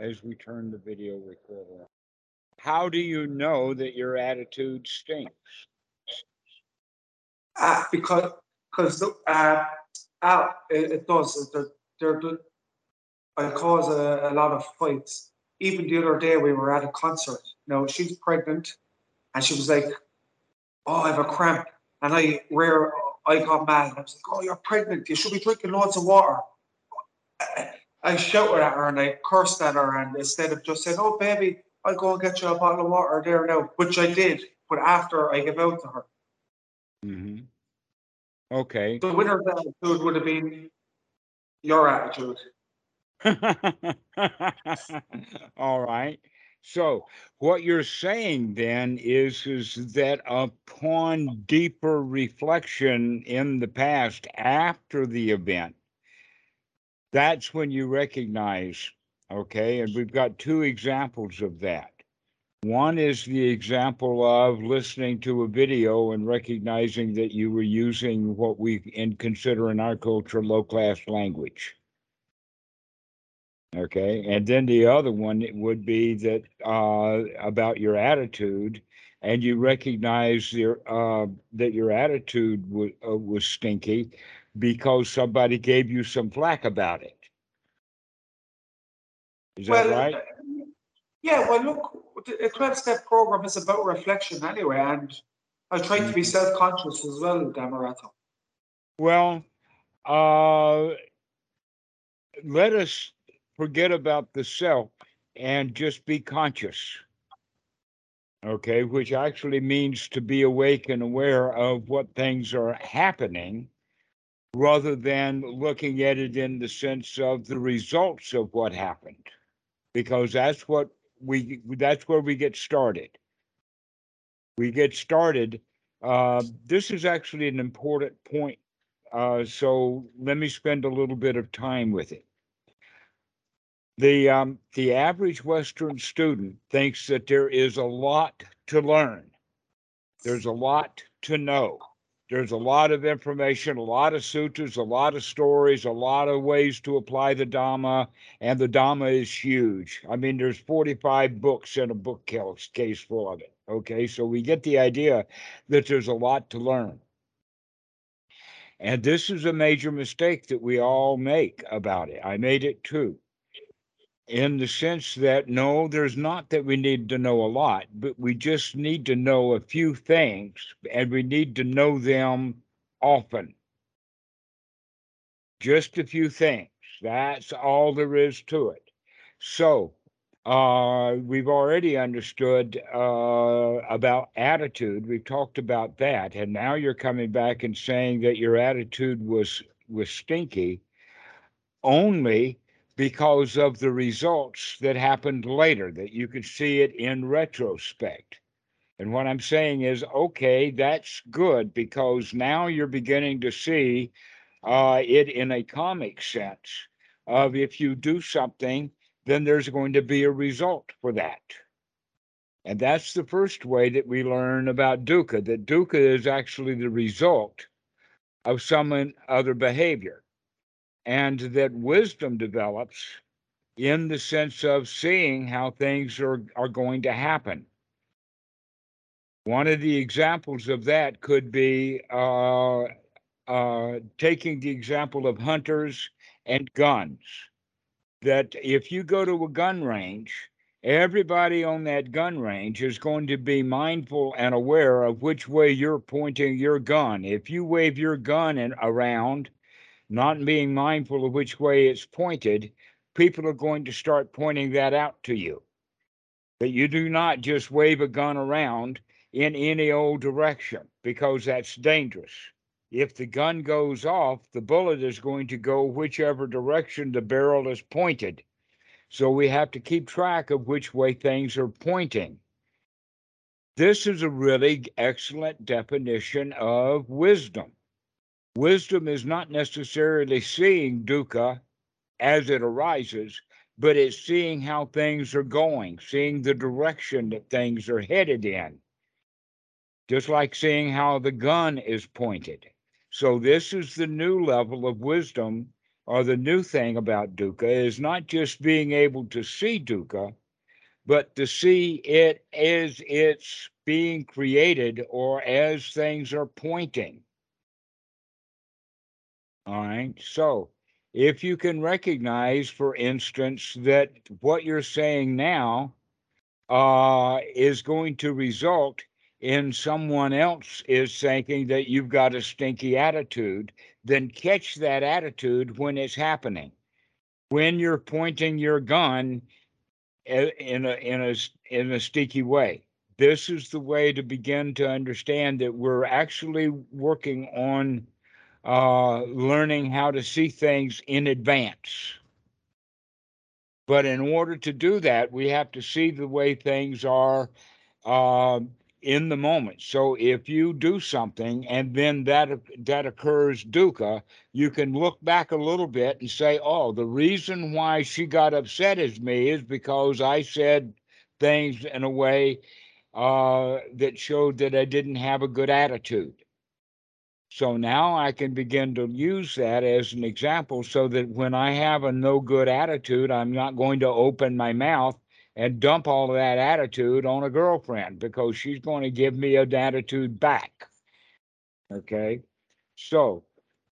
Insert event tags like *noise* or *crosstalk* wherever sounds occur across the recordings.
as we turn the video recorder on. How do you know that your attitude stinks? Uh, because because uh, uh, it, it does. There, I cause a, a lot of fights. Even the other day, we were at a concert. You she's pregnant, and she was like, "Oh, I have a cramp," and I rare I got mad. I was like, "Oh, you're pregnant. You should be drinking lots of water." I shouted at her and I cursed at her, and instead of just saying, "Oh, baby, I'll go and get you a bottle of water there now," which I did, but after I gave out to her. Mm-hmm. Okay. The winner's attitude would have been your attitude. *laughs* All right. So what you're saying then is is that upon deeper reflection in the past after the event, that's when you recognize, okay, and we've got two examples of that. One is the example of listening to a video and recognizing that you were using what we in consider in our culture low class language. Okay, and then the other one would be that uh, about your attitude, and you recognize your uh, that your attitude w- uh, was stinky because somebody gave you some flack about it. Is well, that right? Yeah. Well, look, a twelve-step program is about reflection anyway, and I try to be Mhm. self-conscious as well, Dhammarato. Well, uh, let us forget about the self and just be conscious. Okay, which actually means to be awake and aware of what things are happening rather than looking at it in the sense of the results of what happened. Because that's what we that's where we get started. We get started uh, this is actually an important point uh, so let me spend a little bit of time with it. The um, the average western student thinks that there is a lot to learn. There's a lot to know there's a lot of information, a lot of sutras, a lot of stories, a lot of ways to apply the Dhamma, and the Dhamma is huge. I mean, there's 45 books in a bookcase case full of it. Okay, so we get the idea that there's a lot to learn. And this is a major mistake that we all make about it. I made it too in the sense that no, there's not that we need to know a lot, but we just need to know a few things and we need to know them often. Just a few things. That's all there is to it. So, uh, we've already understood uh, about attitude. We've talked about that, and now you're coming back and saying that your attitude was was stinky. Only because of the results that happened later, that you could see it in retrospect. And what I'm saying is, okay, that's good because now you're beginning to see uh, it in a karmic sense of if you do something, then there's going to be a result for that. And that's the first way that we learn about dukkha, that dukkha is actually the result of some other behavior and that wisdom develops in the sense of seeing how things are, are going to happen. One of the examples of that could be uh, uh, taking the example of hunters and guns. That if you go to a gun range, everybody on that gun range is going to be mindful and aware of which way you're pointing your gun. If you wave your gun in, around, not being mindful of which way it's pointed, people are going to start pointing that out to you. That you do not just wave a gun around in any old direction because that's dangerous. If the gun goes off, the bullet is going to go whichever direction the barrel is pointed. So we have to keep track of which way things are pointing. This is a really excellent definition of wisdom. Wisdom is not necessarily seeing dukkha as it arises, but it's seeing how things are going, seeing the direction that things are headed in, just like seeing how the gun is pointed. So, this is the new level of wisdom or the new thing about dukkha is not just being able to see dukkha, but to see it as it's being created or as things are pointing. All right. So if you can recognize, for instance, that what you're saying now uh, is going to result in someone else is thinking that you've got a stinky attitude, then catch that attitude when it's happening. When you're pointing your gun in a in a in a sticky way. This is the way to begin to understand that we're actually working on uh, learning how to see things in advance. But in order to do that, we have to see the way things are uh, in the moment. So if you do something and then that that occurs dukkha, you can look back a little bit and say, "Oh, the reason why she got upset as me is because I said things in a way uh, that showed that I didn't have a good attitude." So now I can begin to use that as an example so that when I have a no good attitude, I'm not going to open my mouth and dump all of that attitude on a girlfriend because she's going to give me an attitude back. Okay. So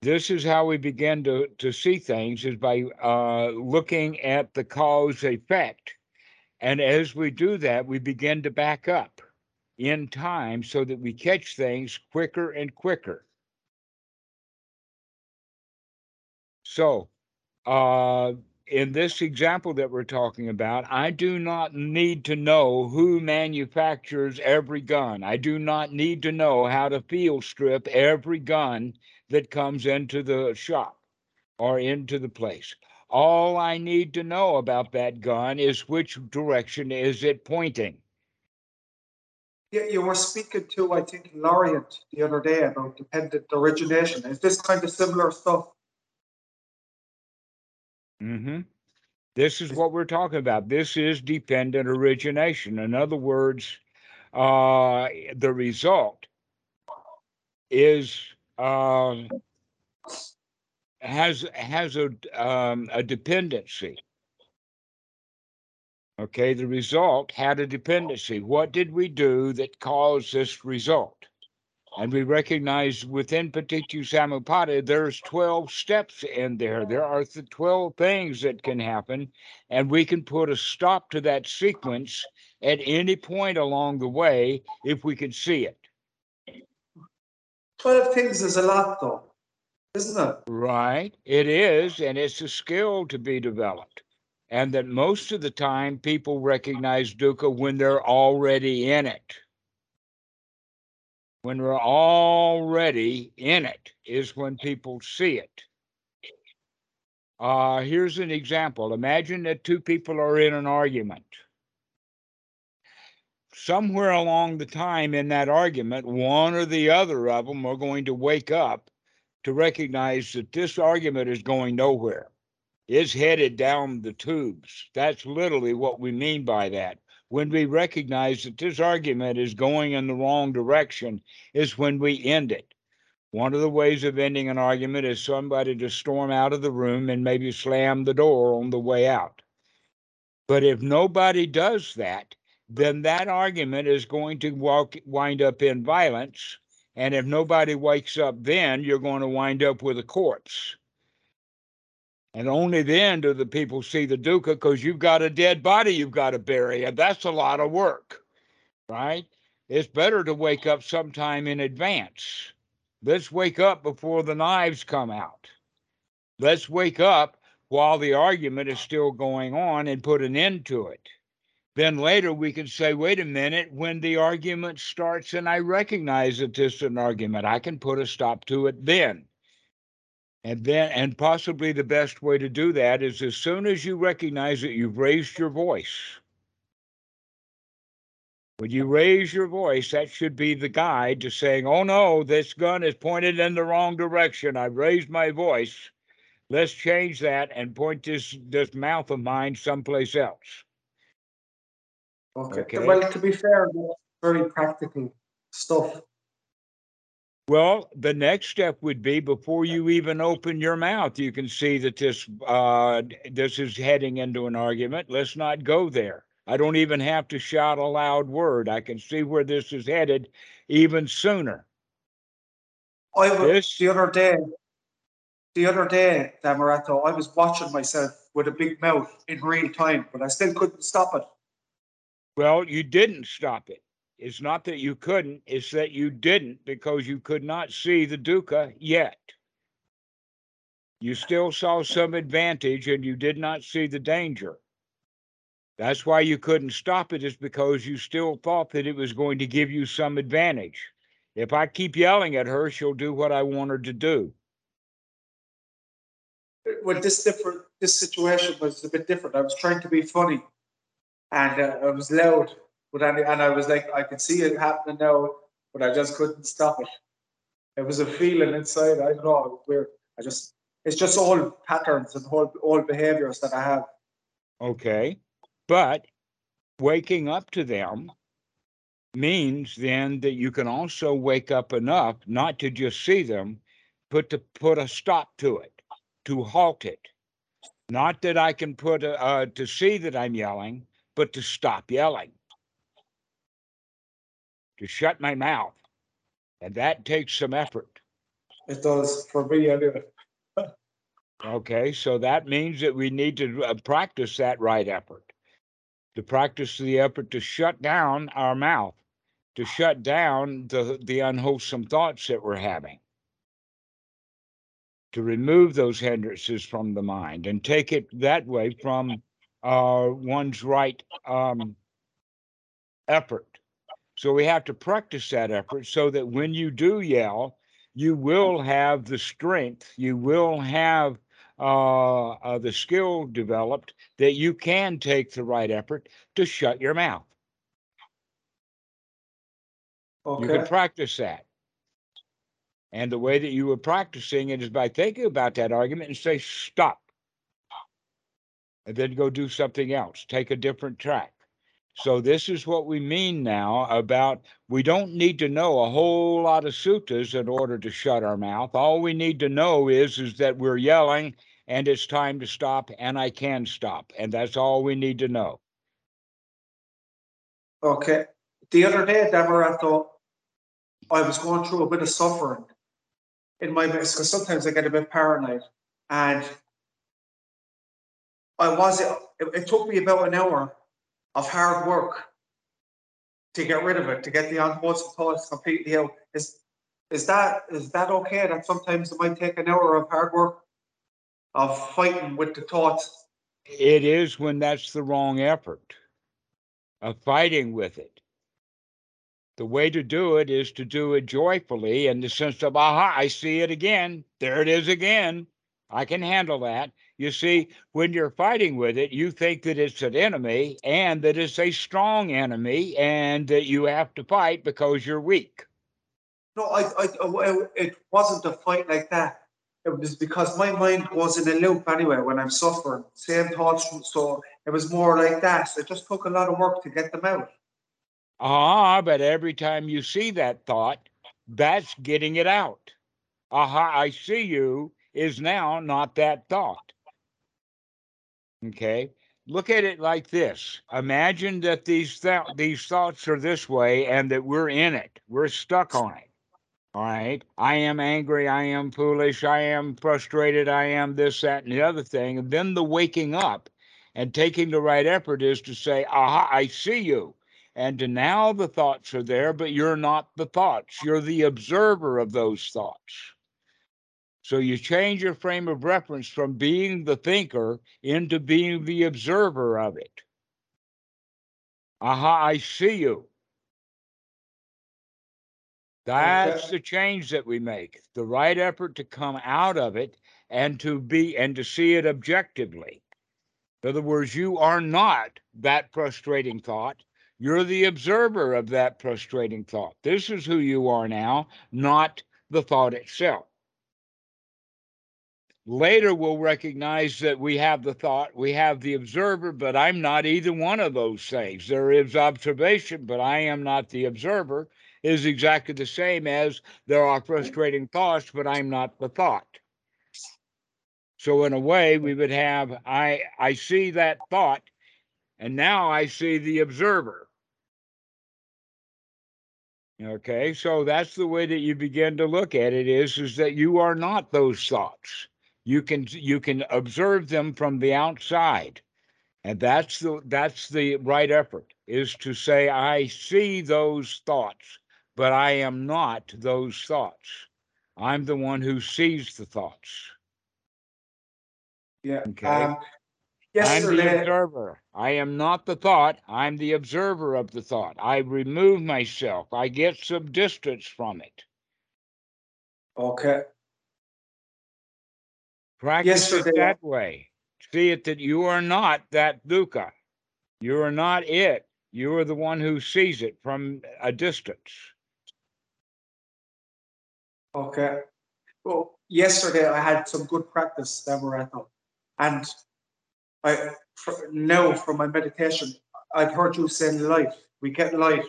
this is how we begin to, to see things is by uh, looking at the cause effect. And as we do that, we begin to back up in time so that we catch things quicker and quicker. So, uh, in this example that we're talking about, I do not need to know who manufactures every gun. I do not need to know how to field strip every gun that comes into the shop or into the place. All I need to know about that gun is which direction is it pointing. Yeah, you were speaking to, I think, Lorient the other day about dependent origination. Is this kind of similar stuff? Mm-hmm. This is what we're talking about. This is dependent origination. In other words, uh, the result is uh, has has a um, a dependency. Okay, the result had a dependency. What did we do that caused this result? And we recognize within Paticca Samuppada, there's 12 steps in there. There are the 12 things that can happen, and we can put a stop to that sequence at any point along the way if we can see it. 12 things is a lot, though, isn't it? Right. It is, and it's a skill to be developed. And that most of the time people recognize dukkha when they're already in it when we're already in it is when people see it. Uh, here's an example. Imagine that two people are in an argument. Somewhere along the time in that argument, one or the other of them are going to wake up to recognize that this argument is going nowhere. It's headed down the tubes. That's literally what we mean by that when we recognize that this argument is going in the wrong direction is when we end it. One of the ways of ending an argument is somebody to storm out of the room and maybe slam the door on the way out. But if nobody does that, then that argument is going to walk, wind up in violence. And if nobody wakes up then, you're going to wind up with a corpse. And only then do the people see the dukkha because you've got a dead body you've got to bury, and that's a lot of work, right? It's better to wake up sometime in advance. Let's wake up before the knives come out. Let's wake up while the argument is still going on and put an end to it. Then later we can say, wait a minute, when the argument starts and I recognize that this is an argument, I can put a stop to it then. And then, and possibly the best way to do that is as soon as you recognize that you've raised your voice. When you raise your voice, that should be the guide to saying, oh no, this gun is pointed in the wrong direction. I've raised my voice. Let's change that and point this, this mouth of mine someplace else. Okay. okay. Well, to be fair, very practical stuff Well, the next step would be before you even open your mouth, you can see that this uh, this is heading into an argument. Let's not go there. I don't even have to shout a loud word. I can see where this is headed even sooner. I was this, the other day. The other day, Dhammarato, I was watching myself with a big mouth in real time, but I still couldn't stop it. Well, you didn't stop it. It's not that you couldn't, it's that you didn't because you could not see the Dukkha yet. You still saw some advantage and you did not see the danger. That's why you couldn't stop it, is because you still thought that it was going to give you some advantage. If I keep yelling at her, she'll do what I want her to do. Well, this different, this situation was a bit different. I was trying to be funny, and uh, I was loud, but and I was like, I could see it happening now, but I just couldn't stop it. It was a feeling inside. I don't know. Weird. I just, it's just all patterns and all, all behaviors that I have. Okay. But waking up to them means then that you can also wake up enough not to just see them, but to put a stop to it, to halt it. Not that I can put a, uh, to see that I'm yelling, but to stop yelling to shut my mouth. And that takes some effort. It does for me anyway. okay, so that means that we need to uh, practice that right effort. To practice the effort to shut down our mouth, to shut down the, the unwholesome thoughts that we're having, to remove those hindrances from the mind and take it that way from uh, one's right um, effort so we have to practice that effort so that when you do yell, you will have the strength, you will have uh, uh, the skill developed that you can take the right effort to shut your mouth. Okay. You can practice that. And the way that you were practicing it is by thinking about that argument and say, stop. And then go do something else, take a different track. So this is what we mean now about we don't need to know a whole lot of suttas in order to shut our mouth. All we need to know is is that we're yelling and it's time to stop and I can stop. And that's all we need to know. Okay. The other day, Deborah, I thought I was going through a bit of suffering in my business because sometimes I get a bit paranoid. And I was it, it took me about an hour of hard work to get rid of it, to get the unwholesome thoughts completely out. Is is that is that okay? That sometimes it might take an hour of hard work of fighting with the thoughts. It is when that's the wrong effort of fighting with it. The way to do it is to do it joyfully in the sense of, aha, I see it again. There it is again. I can handle that. You see, when you're fighting with it, you think that it's an enemy and that it's a strong enemy and that you have to fight because you're weak. No, I, I, it wasn't a fight like that. It was because my mind was in a loop anyway when I'm suffering. Same thoughts. So it was more like that. It just took a lot of work to get them out. Ah, but every time you see that thought, that's getting it out. Aha, I see you is now not that thought. Okay. Look at it like this. Imagine that these th- these thoughts are this way and that we're in it. We're stuck on it. All right. I am angry. I am foolish. I am frustrated. I am this, that, and the other thing. And then the waking up and taking the right effort is to say, aha, I see you. And now the thoughts are there, but you're not the thoughts. You're the observer of those thoughts. So you change your frame of reference from being the thinker into being the observer of it. Aha, I see you. That's okay. the change that we make. The right effort to come out of it and to be and to see it objectively. In other words, you are not that frustrating thought. You're the observer of that frustrating thought. This is who you are now, not the thought itself. Later, we'll recognize that we have the thought, we have the observer, but I'm not either one of those things. There is observation, but I am not the observer. is exactly the same as there are frustrating thoughts, but I'm not the thought. So in a way, we would have I I see that thought, and now I see the observer. Okay, so that's the way that you begin to look at it is is that you are not those thoughts. You can you can observe them from the outside. And that's the that's the right effort is to say I see those thoughts, but I am not those thoughts. I'm the one who sees the thoughts. Yeah. Okay. Um, I'm the yesterday, observer. I am not the thought. I'm the observer of the thought. I remove myself. I get some distance from it. okay. Practice it that way. See it that you are not that dukkha. You are not it. You are the one who sees it from a distance. Okay. Well, yesterday I had some good practice that we're at. And I know from my meditation, I've heard you say life. We get life.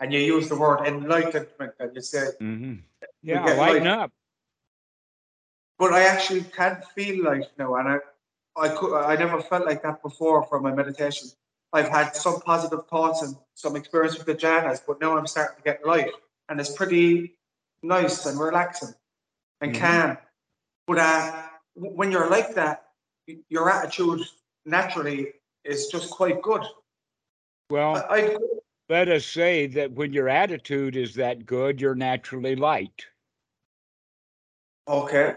And you use the word enlightenment and you say, hmm Yeah, lighten light. up. But I actually can feel life now. And I I could I never felt like that before from my meditation. I've had some positive thoughts and some experience with the jhanas, but now I'm starting to get life. And it's pretty nice and relaxing and Mhm. calm. But uh, when you're like that, your attitude naturally is just quite good. Well, I, I let us say that when your attitude is that good, you're naturally light. okay,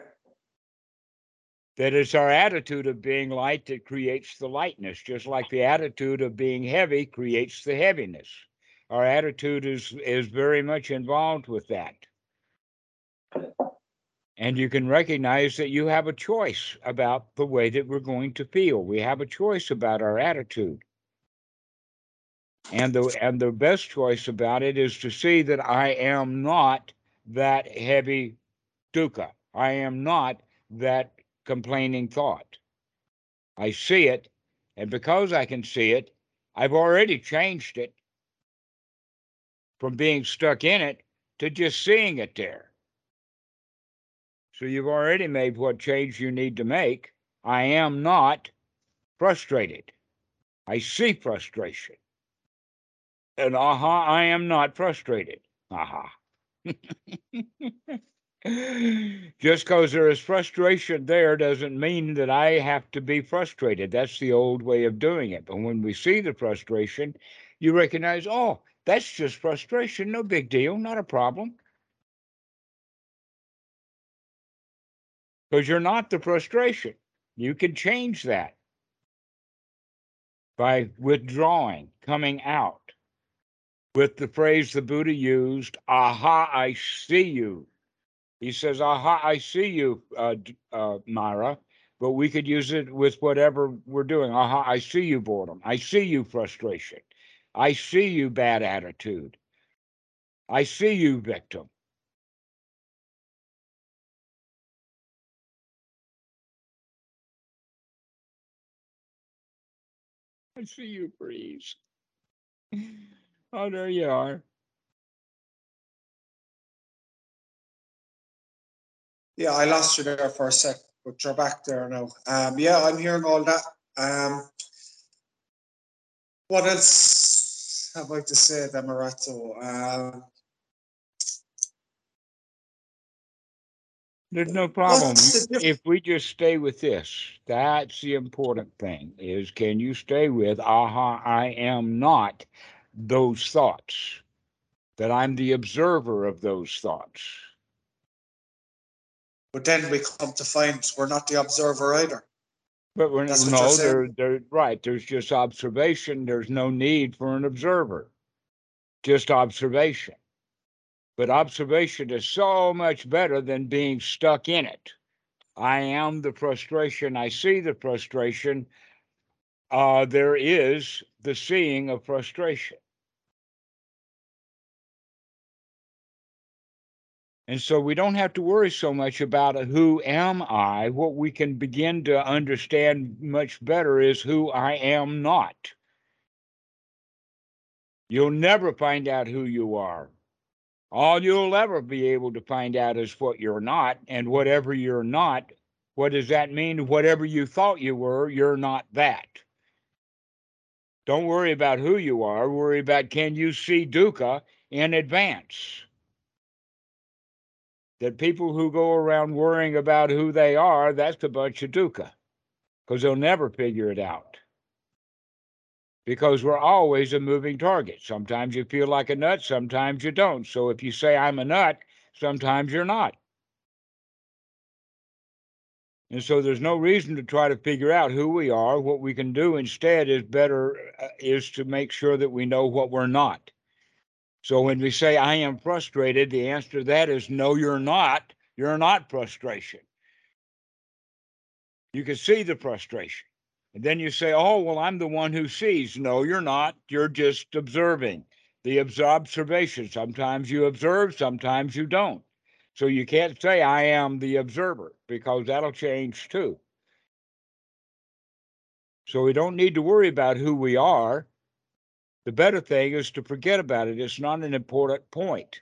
That it's our attitude of being light that creates the lightness, just like the attitude of being heavy creates the heaviness. Our attitude is is very much involved with that. And you can recognize that you have a choice about the way that we're going to feel. We have a choice about our attitude. And the and the best choice about it is to see that I am not that heavy dukkha. I am not that complaining thought. I see it, and because I can see it, I've already changed it from being stuck in it to just seeing it there. So you've already made what change you need to make. I am not frustrated. I see frustration. And aha, I am not frustrated. Aha. *laughs* Just because there is frustration there doesn't mean that I have to be frustrated. That's the old way of doing it. But when we see the frustration, you recognize, oh, that's just frustration. No big deal. Not a problem. Because you're not the frustration. You can change that by withdrawing, coming out with the phrase the Buddha used, aha, I see you. He says, aha, I see you, uh, uh, Mara, but we could use it with whatever we're doing. Aha, I see you, boredom. I see you, frustration. I see you, bad attitude. I see you, victim. I see you, breeze. *sighs* Oh, there you are. Yeah, I lost you there for a sec, but you're back there now. Um, yeah, I'm hearing all that. Um, what else have I to say, Dhammarato? Um, There's no problem. The If we just stay with this, that's the important thing is can you stay with, aha, I am not those thoughts, that I'm the observer of those thoughts. But then we come to find we're not the observer either. But we're That's no, they're, they're right. There's just observation. There's no need for an observer, just observation. But observation is so much better than being stuck in it. I am the frustration. I see the frustration. Uh, there is the seeing of frustration. And so we don't have to worry so much about who am I. What we can begin to understand much better is who I am not. You'll never find out who you are All you'll ever be able to find out is what you're not, and whatever you're not, what does that mean? Whatever you thought you were, you're not that. Don't worry about who you are, worry about can you see dukkha in advance? That people who go around worrying about who they are, that's a bunch of dukkha because they'll never figure it out. Because we're always a moving target. Sometimes you feel like a nut, sometimes you don't. So if you say, I'm a nut, sometimes you're not. And so there's no reason to try to figure out who we are. What we can do instead is better uh, is to make sure that we know what we're not. So when we say I am frustrated, the answer to that is no, you're not. You're not frustration. You can see the frustration. And then you say, oh, well, I'm the one who sees. No, you're not. You're just observing the observation. Sometimes you observe, sometimes you don't. So you can't say, I am the observer, because that'll change too. So we don't need to worry about who we are. The better thing is to forget about it. It's not an important point.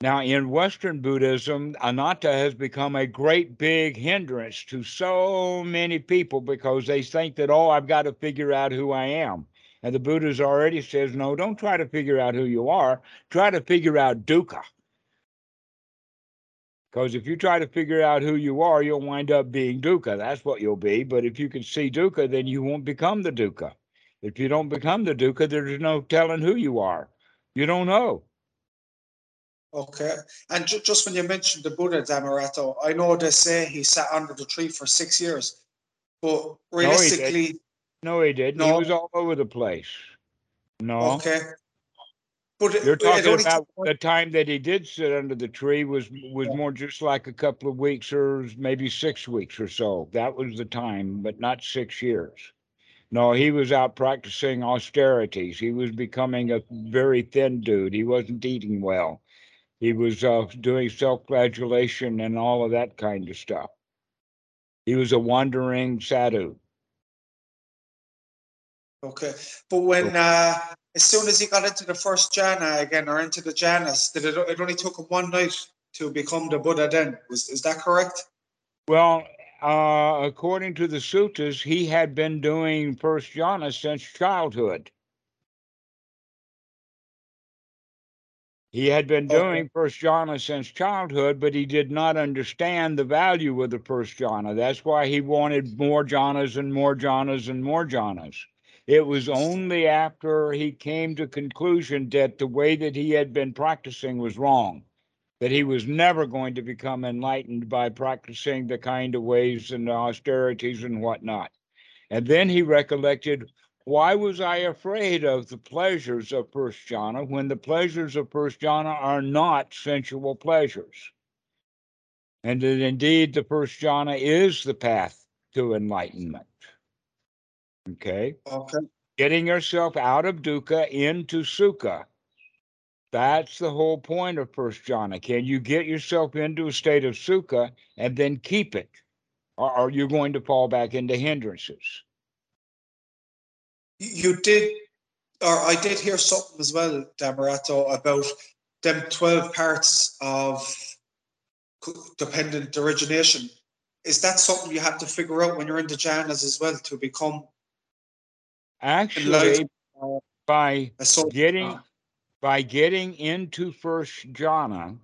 Now, in Western Buddhism, anatta has become a great big hindrance to so many people because they think that, oh, I've got to figure out who I am. And the Buddha's already says, no, don't try to figure out who you are. Try to figure out dukkha. Because if you try to figure out who you are, you'll wind up being dukkha. That's what you'll be. But if you can see dukkha, then you won't become the dukkha. If you don't become the dukkha, there's no telling who you are. You don't know. Okay. And ju- just when you mentioned the Buddha, Dhammarato, I know they say he sat under the tree for six years, but realistically. No, he didn't. No. He did. He was all over the place. No. Okay. But you're talking about the time that he did sit under the tree was was more just like a couple of weeks or maybe six weeks or so. That was the time, but not six years. No, he was out practicing austerities. He was becoming a very thin dude. He wasn't eating well. He was uh, doing self flagellation and all of that kind of stuff. He was a wandering sadhu. Okay. But when, uh, as soon as he got into the first jhana again, or into the jhanas, did it, it only took him one night to become the Buddha then? Was, is that correct? Well, uh, according to the suttas, he had been doing first jhana since childhood. He had been doing okay. first jhana since childhood, but he did not understand the value of the first jhana. That's why he wanted more jhanas and more jhanas and more jhanas. It was only after he came to conclusion that the way that he had been practicing was wrong, that he was never going to become enlightened by practicing the kind of ways and austerities and whatnot. And then he recollected why was I afraid of the pleasures of first jhana when the pleasures of first jhana are not sensual pleasures? And that indeed the first jhana is the path to enlightenment. Okay. Okay. Getting yourself out of dukkha into sukha. That's the whole point of first jhana. Can you get yourself into a state of sukha and then keep it? Or are you going to fall back into hindrances? you did, or I did hear something as well, Dhammarato, about them 12 parts of dependent origination. Is that something you have to figure out when you're in the jhanas as well to become? Actually, by getting ah. By getting into first jhana,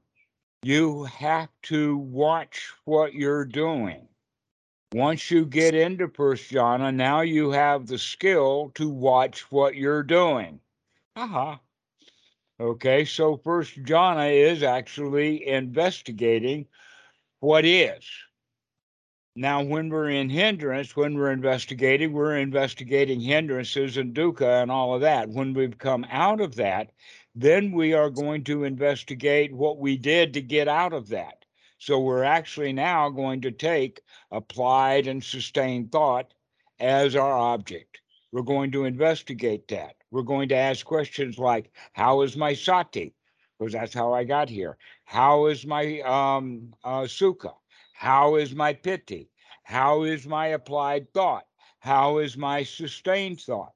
you have to watch what you're doing. Once you get into first jhana, now you have the skill to watch what you're doing. Aha. Okay, so first jhana is actually investigating what is. Now, when we're in hindrance, when we're investigating, we're investigating hindrances and dukkha and all of that. When we've come out of that, then we are going to investigate what we did to get out of that. So we're actually now going to take applied and sustained thought as our object. We're going to investigate that. We're going to ask questions like, how is my sati? Because that's how I got here. How is my um, uh, sukha? How is my piti? How is my applied thought? How is my sustained thought?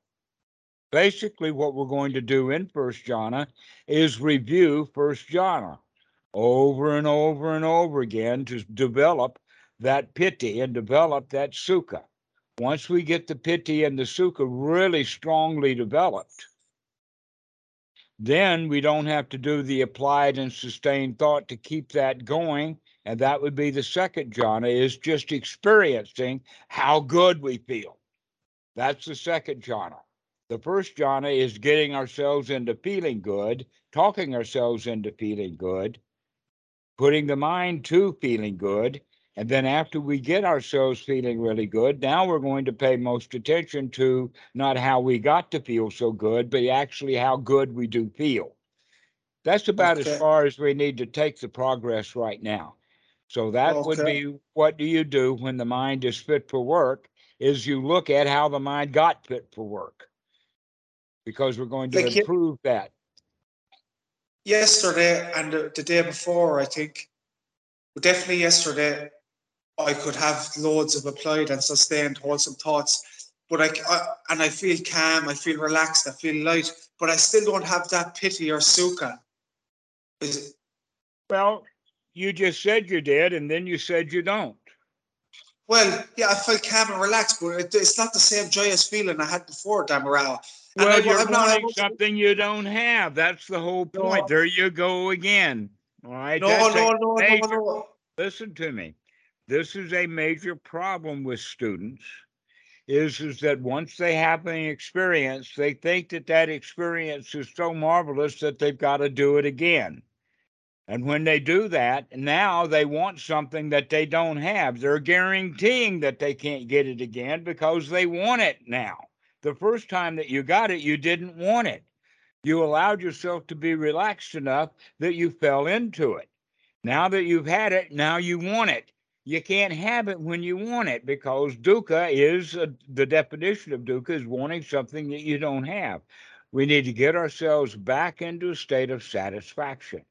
Basically, what we're going to do in First Jhana is review First Jhana over and over and over again to develop that piti and develop that sukha. Once we get the piti and the sukha really strongly developed, then we don't have to do the applied and sustained thought to keep that going. And that would be the second jhana is just experiencing how good we feel. That's the second jhana. The first jhana is getting ourselves into feeling good, talking ourselves into feeling good, putting the mind to feeling good. And then after we get ourselves feeling really good, now we're going to pay most attention to not how we got to feel so good, but actually how good we do feel. That's about okay. as far as we need to take the progress right now. So that okay. would be what do you do when the mind is fit for work? Is you look at how the mind got fit for work because we're going to like improve that yesterday and the, the day before, I think, definitely yesterday, I could have loads of applied and sustained wholesome thoughts. But I, I, and I feel calm, I feel relaxed, I feel light, but I still don't have that piti or sukha. Is well, you just said you did, and then you said you don't. Well, yeah, I felt calm and relaxed, but it, it's not the same joyous feeling I had before, Dhammarato. Well, you're I'm wanting not, something you don't have. That's the whole point. No. There you go again. All right. No, That's no, no, major, no, no. Listen to me. This is a major problem with students. Is is that once they have an experience, they think that that experience is so marvelous that they've got to do it again. And when they do that, now they want something that they don't have. They're guaranteeing that they can't get it again because they want it now. The first time that you got it, you didn't want it. You allowed yourself to be relaxed enough that you fell into it. Now that you've had it, now you want it. You can't have it when you want it because dukkha is uh, the definition of dukkha is wanting something that you don't have. We need to get ourselves back into a state of satisfaction.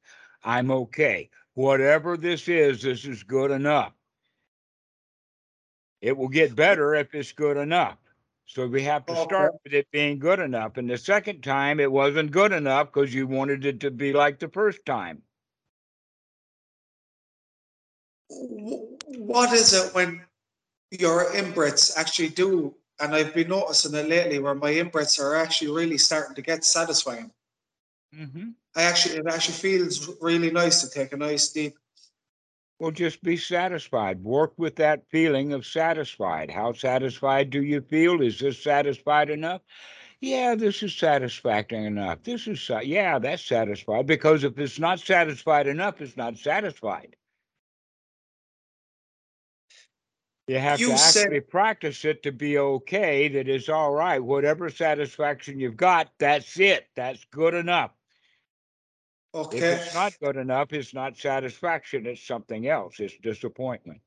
I'm okay. Whatever this is, this is good enough. It will get better if it's good enough. So we have to start with it being good enough. And the second time, it wasn't good enough because you wanted it to be like the first time. What is it when your in-breaths actually do? And I've been noticing it lately where my in-breaths are actually really starting to get satisfying. Mm-hmm. I actually, it actually feels really nice to take a nice deep well, just be satisfied. Work with that feeling of satisfied. How satisfied do you feel? Is this satisfied enough? Yeah, this is satisfactory enough. This is, yeah, that's satisfied. Because if it's not satisfied enough, it's not satisfied. You have you to actually said, practice it to be okay, that it's all right. Whatever satisfaction you've got, that's it. That's good enough. Okay. If it's not good enough, it's not satisfaction, it's something else. It's disappointment.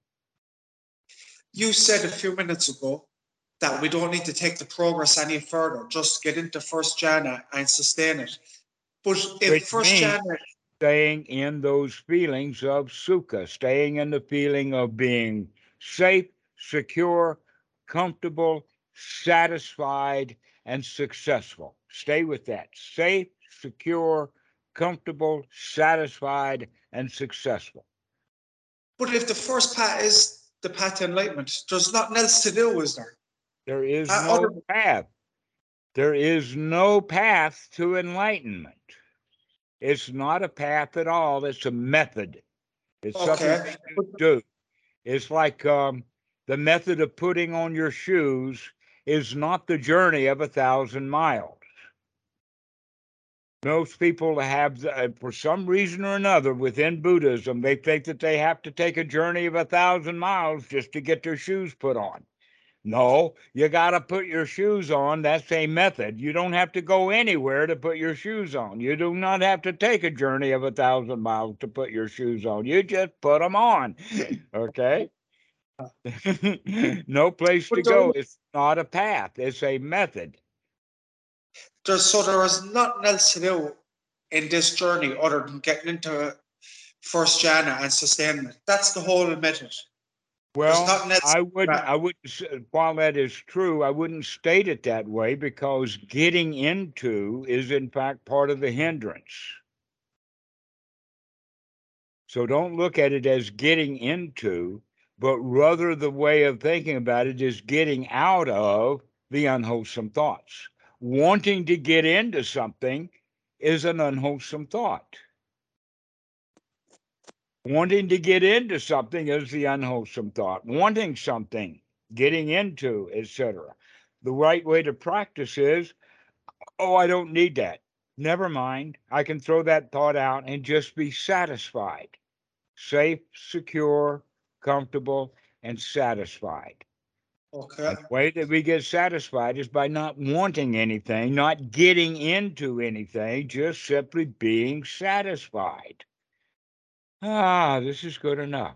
You said a few minutes ago that we don't need to take the progress any further, just get into first jhana and sustain it. But if Which first jhana staying in those feelings of sukha, staying in the feeling of being safe, secure, comfortable, satisfied, and successful. Stay with that. Safe, secure, comfortable, satisfied, and successful. But if the first path is the path to enlightenment, there's nothing else to do, is there? There is uh, no other... path. There is no path to enlightenment. It's not a path at all. It's a method. It's okay. something you do. It's like um, the method of putting on your shoes is not the journey of a thousand miles. Most people have, uh, for some reason or another, within Buddhism, they think that they have to take a journey of a thousand miles just to get their shoes put on. No, you got to put your shoes on. That's a method. You don't have to go anywhere to put your shoes on. You do not have to take a journey of a thousand miles to put your shoes on. You just put them on. *laughs* okay? *laughs* no place to go. It's not a path, it's a method there's so there was nothing else to do in this journey other than getting into first jhana and sustainment. That's the whole method. Well, I wouldn't. I wouldn't, while that is true, I wouldn't state it that way because getting into is in fact part of the hindrance. So don't look at it as getting into, but rather the way of thinking about it is getting out of the unwholesome thoughts. Wanting to get into something is an unwholesome thought. Wanting to get into something is the unwholesome thought. Wanting something, getting into, etc. The right way to practice is, oh, I don't need that. Never mind. I can throw that thought out and just be satisfied. Safe, secure, comfortable, and satisfied. Okay. The way that we get satisfied is by not wanting anything, not getting into anything, just simply being satisfied. Ah, this is good enough.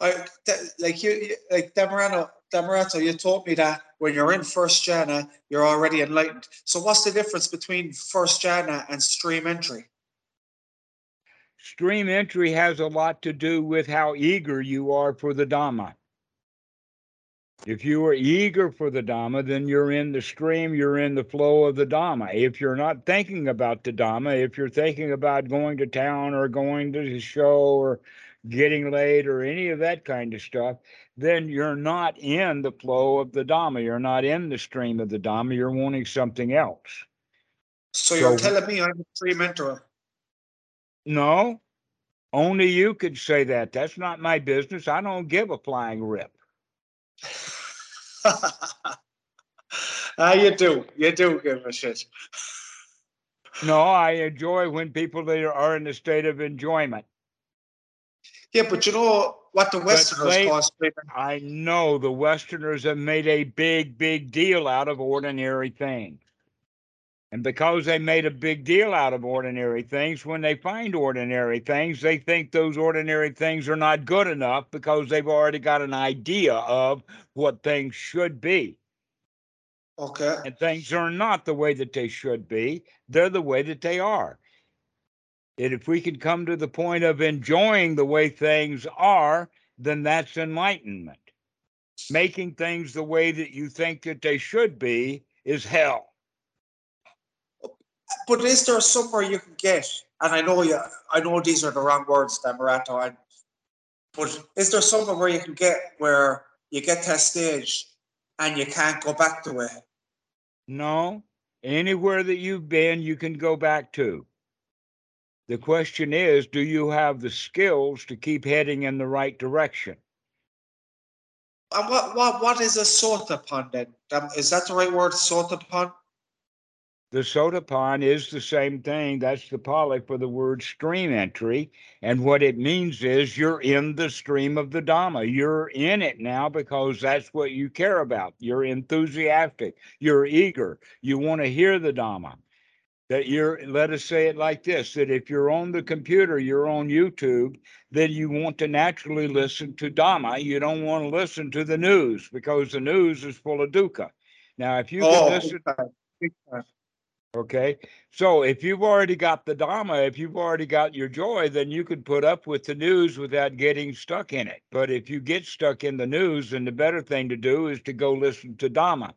I, that, like you, like Demerano, Dhammarato, you taught me that when you're in first jhana, you're already enlightened. So what's the difference between first jhana and stream entry? Stream entry has a lot to do with how eager you are for the Dhamma. If you are eager for the Dhamma, then you're in the stream, you're in the flow of the Dhamma. If you're not thinking about the Dhamma, if you're thinking about going to town or going to the show or getting laid or any of that kind of stuff, then you're not in the flow of the Dhamma. You're not in the stream of the Dhamma. You're wanting something else. So you're telling me I'm a stream enterer. No, only you could say that. That's not my business. I don't give a flying rip. *laughs* ah, you do. You do give a shit. No, I enjoy when people that are in a state of enjoyment. Yeah, but you know what the Westerners call I know the Westerners have made a big, big deal out of ordinary things. And because they made a big deal out of ordinary things, when they find ordinary things, they think those ordinary things are not good enough because they've already got an idea of what things should be. Okay. and things are not the way that they should be they're the way that they are and if we can come to the point of enjoying the way things are then that's enlightenment making things the way that you think that they should be is hell But is there somewhere you can get? And I know you, I know these are the wrong words, Dhammarato. And, but is there somewhere where you can get where you get to a stage and you can't go back to it? no anywhere that you've been you can go back to the question is do you have the skills to keep heading in the right direction And what what what is a sotapan then? Um, Is that the right word, sotapan? The sotapan is the same thing. That's the Pali for the word stream entry. And what it means is you're in the stream of the Dhamma. You're in it now because that's what you care about. You're enthusiastic. You're eager. You want to hear the Dhamma. That you're, let us say it like this that if you're on the computer, you're on YouTube, then you want to naturally listen to Dhamma. You don't want to listen to the news because the news is full of dukkha. Now, if you can Oh, listen Okay. So if you've already got the Dhamma, if you've already got your joy, then you could put up with the news without getting stuck in it. But if you get stuck in the news, then the better thing to do is to go listen to Dhamma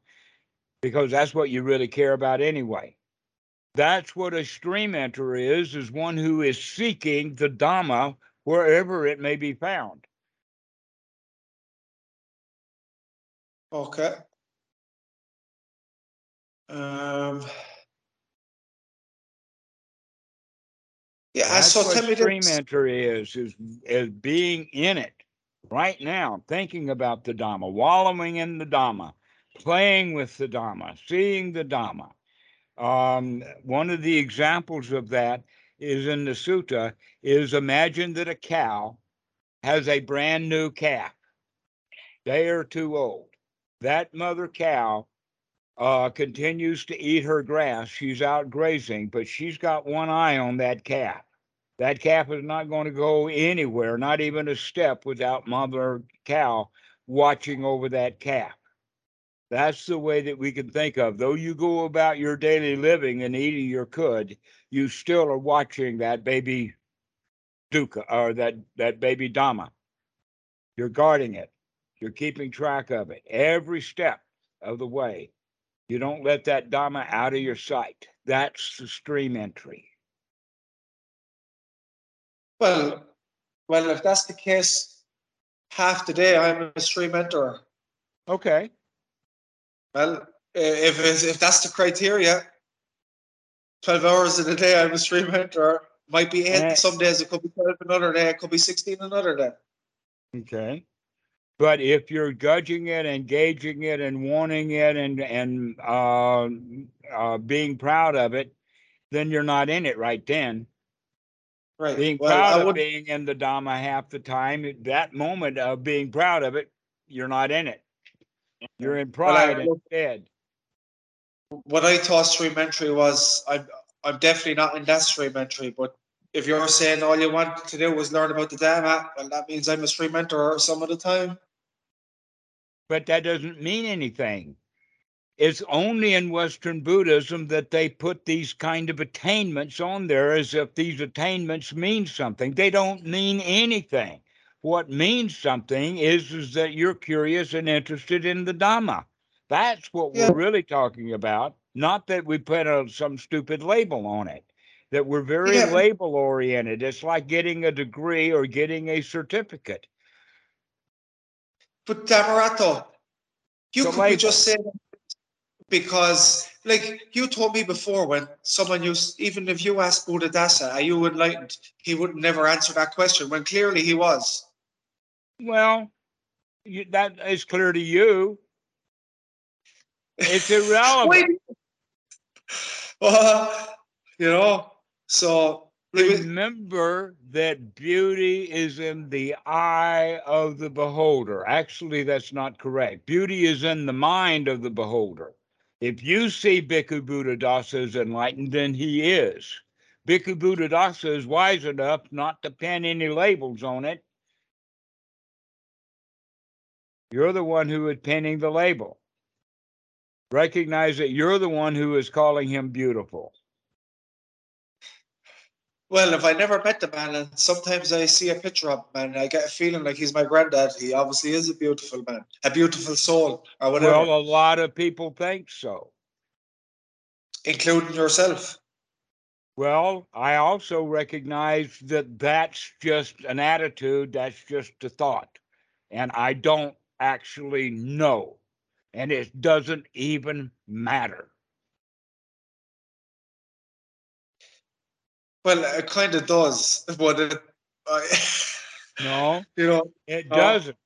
because that's what you really care about anyway. That's what a stream enter is, is one who is seeking the Dhamma wherever it may be found. Okay. Um. Yeah, That's so what tell me stream enter is, is, is being in it right now, thinking about the Dhamma, wallowing in the Dhamma, playing with the Dhamma, seeing the Dhamma. Um, one of the examples of that is in the sutta is imagine that a cow has a brand new calf. They are too old. That mother cow uh, continues to eat her grass. She's out grazing, but she's got one eye on that calf. That calf is not going to go anywhere, not even a step, without mother cow watching over that calf. That's the way that we can think of. Though you go about your daily living and eating your cud, you still are watching that baby dukkha or that that baby dhamma. You're guarding it. You're keeping track of it every step of the way. You don't let that dhamma out of your sight. That's the stream entry. Well, well, if that's the case, half the day I'm a stream mentor. Okay. Well, if if that's the criteria, twelve hours in a day I'm a stream mentor. Might be eight some days. It could be twelve another day. It could be sixteen another day. Okay. But if you're judging it, engaging it, and wanting it, and and uh, uh, being proud of it, then you're not in it right then. Right. Being well, proud I of would. being in the Dhamma half the time, that moment of being proud of it, you're not in it. You're in Well, I pride instead. What I thought stream entry was, I'm I'm definitely not in that stream entry. But if you're saying all you want to do was learn about the Dhamma, well, that means I'm a stream enterer some of the time. But that doesn't mean anything. It's only in Western Buddhism that they put these kind of attainments on there as if these attainments mean something. They don't mean anything. What means something is, is that you're curious and interested in the Dhamma. That's what Yeah. we're really talking about, not that we put a, some stupid label on it. That we're very Yeah. label oriented. It's like getting a degree or getting a certificate. But Dhammarato, you The could just saying because, like you told me before, when someone used, even if you asked Buddhadasa, are you enlightened? He would never answer that question when clearly he was. Well, you, that is clear to you. It's irrelevant. *laughs* You know, so Remember that beauty is in the eye of the beholder. Actually, that's not correct. Beauty is in the mind of the beholder. If you see Bhikkhu Buddhadasa as enlightened, then he is. Bhikkhu Buddhadasa is wise enough not to pin any labels on it. You're the one who is pinning the label. Recognize that you're the one who is calling him beautiful. Well, if I never met the man, and sometimes I see a picture of him and I get a feeling like he's my granddad, he obviously is a beautiful man, a beautiful soul, or whatever, Well, a lot of people think so. including yourself. Well, I also recognize that that's just an attitude, that's just a thought. And I don't actually know. And it doesn't even matter. Well, it kind of does, but it, I, No, *laughs* you know, it Oh. doesn't.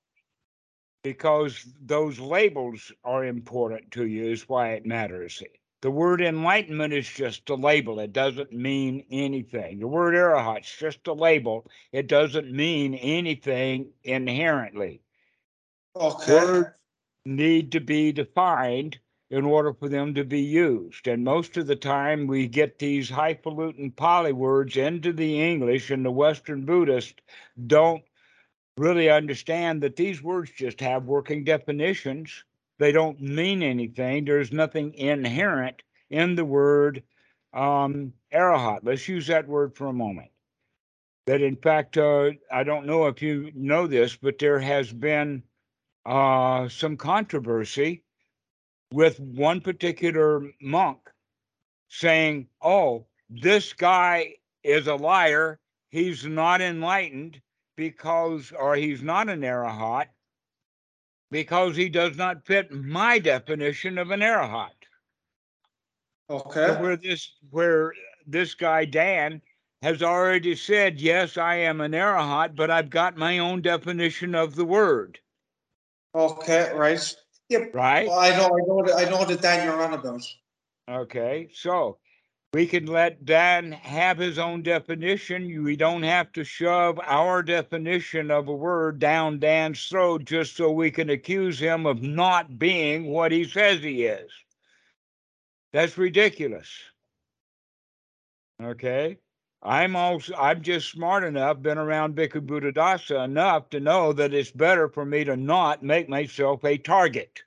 Because those labels are important to you, is why it matters. The word enlightenment is just a label. It doesn't mean anything. The word arahant's just a label. It doesn't mean anything inherently. okay. Words need to be defined in order for them to be used. And most of the time, we get these highfalutin Pali words into the English, and the Western Buddhists don't really understand that these words just have working definitions. They don't mean anything. There's nothing inherent in the word um, arahat. Let's use that word for a moment. That, in fact, uh, I don't know if you know this, but there has been uh, some controversy with one particular monk saying, Oh, this guy is a liar. He's not enlightened because, or he's not an arahat because he does not fit my definition of an arahat. Okay. So where this, where this guy Dan has already said, Yes, I am an arahat, but I've got my own definition of the word, Okay. Right. Yeah. right? Well, I know. I know. I know that Dan you're on about. Okay, so we can let Dan have his own definition. We don't have to shove our definition of a word down Dan's throat just so we can accuse him of not being what he says he is. That's ridiculous. Okay. I'm also I'm just smart enough, been around Bhikkhu Buddhadasa enough to know that it's better for me to not make myself a target.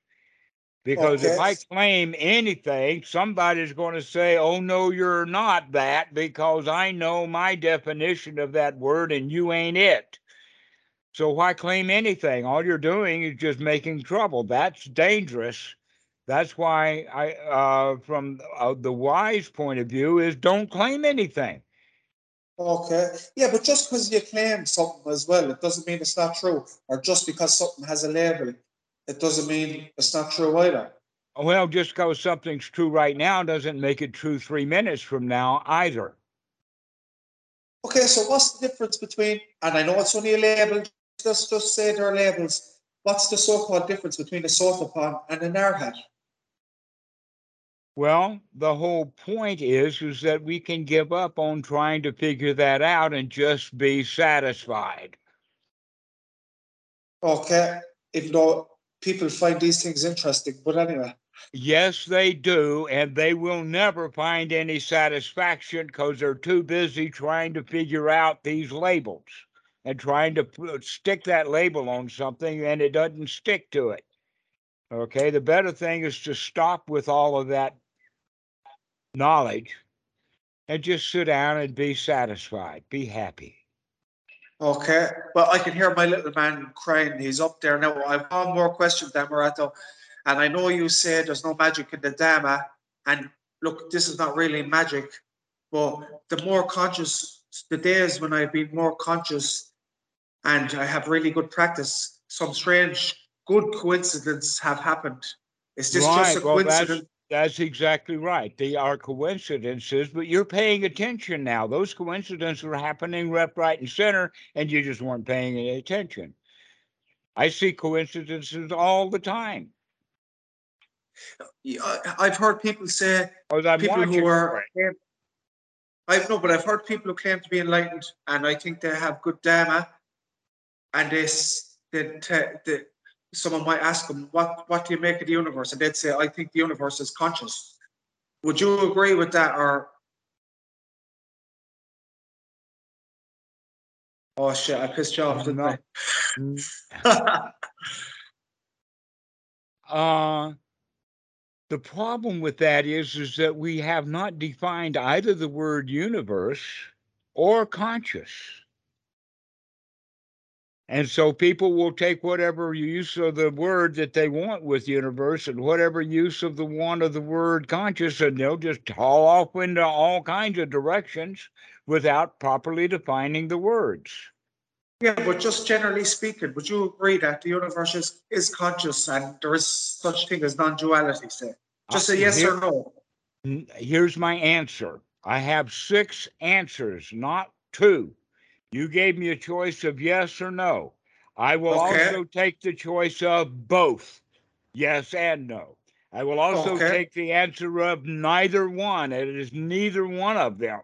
Because if I claim anything, somebody's going to say, oh, no, you're not that because I know my definition of that word and you ain't it. So why claim anything? All you're doing is just making trouble. That's dangerous. That's why I, uh, from uh, the wise point of view, is don't claim anything. Okay. Yeah, but just because you claim something as well, it doesn't mean it's not true. Or just because something has a label, it doesn't mean it's not true either. Well, just because something's true right now doesn't make it true three minutes from now either. Okay, so what's the difference between, and I know it's only a label, just, just say they're labels. What's the so called difference between a sotapan and an arahat? Well, the whole point is is that we can give up on trying to figure that out and just be satisfied. Okay, even though people find these things interesting, but anyway. Yes, they do, and they will never find any satisfaction because they're too busy trying to figure out these labels and trying to put, stick that label on something and it doesn't stick to it. Okay, the better thing is to stop with all of that knowledge and just sit down and be satisfied, be happy. Okay, well, I can hear my little man crying. He's up there now. I have one more question, Dhammarato. And I know you say there's no magic in the Dhamma. And look, this is not really magic, but the more conscious, the days when I've been more conscious and I have really good practice, some strange good coincidence have happened. Is this just a well, coincidence? That's exactly right. They are coincidences, but you're paying attention now. Those coincidences are happening left, right, and center, and you just weren't paying any attention. I see coincidences all the time. I've heard people say people who are for it. I know, but I've heard people who claim to be enlightened, and I think they have good dharma, and this that that someone might ask them, "What what do you make of the universe?" and they'd say, "I think the universe is conscious." Would you agree with that, or? Oh shit! I pissed you off, didn't I? *laughs* Uh, the problem with that is, is that we have not defined either the word universe or conscious. And so people will take whatever use of the word that they want with universe and whatever use of the want of the word conscious, and they'll just haul off into all kinds of directions without properly defining the words. yeah, but just generally speaking, would you agree that the universe is, is conscious and there is such thing as non-duality? Say, just Uh, a yes here- or no. Here's my answer. I have six answers, not two. You gave me a choice of yes or no. I will Okay. also take the choice of both, yes and no. I will also Okay. take the answer of neither one. It is neither one of them.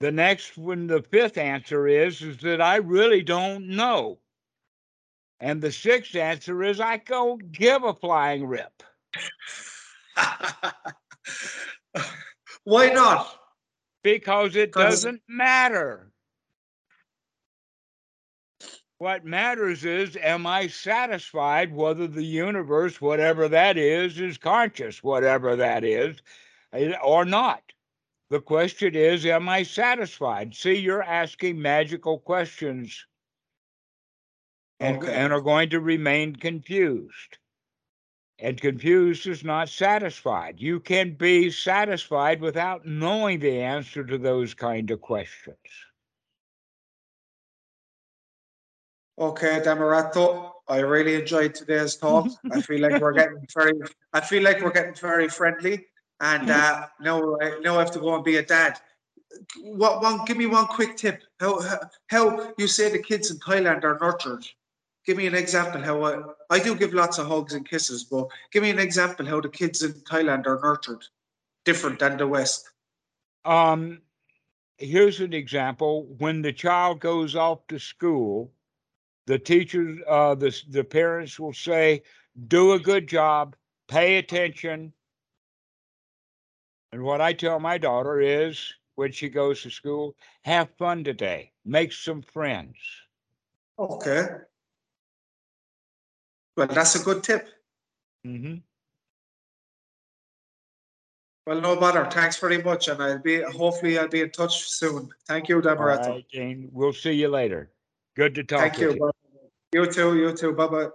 The next one, the fifth answer is, is that I really don't know. And the sixth answer is I don't give a flying rip. *laughs* Why not? because it doesn't matter. What matters is, am I satisfied whether the universe, whatever that is, is conscious, whatever that is, eh, or not? The question is, am I satisfied? See, you're asking magical questions and, Okay. and are going to remain confused. And confused is not satisfied. You can be satisfied without knowing the answer to those kind of questions. Okay, Dhammarato, I really enjoyed today's talk. *laughs* I feel like we're getting very, I feel like we're getting very friendly. And uh, now, I, now I have to go and be a dad. What one? Give me one quick tip. How how, how you say the kids in Thailand are nurtured? Give me an example. How I, I do give lots of hugs and kisses, but give me an example how the kids in Thailand are nurtured, different than the West. Um, here's an example. When the child goes off to school, the teachers, uh, the, the parents will say, do a good job, pay attention. And what I tell my daughter is when she goes to school, have fun today, make some friends. Okay. Well, that's a good tip. hmm Well, no matter. Thanks very much, and I'll be hopefully I'll be in touch soon. Thank you, Dhammarato. right, Jane, we'll see you later. Good to talk Thank you. you. You too. You too. Bye bye.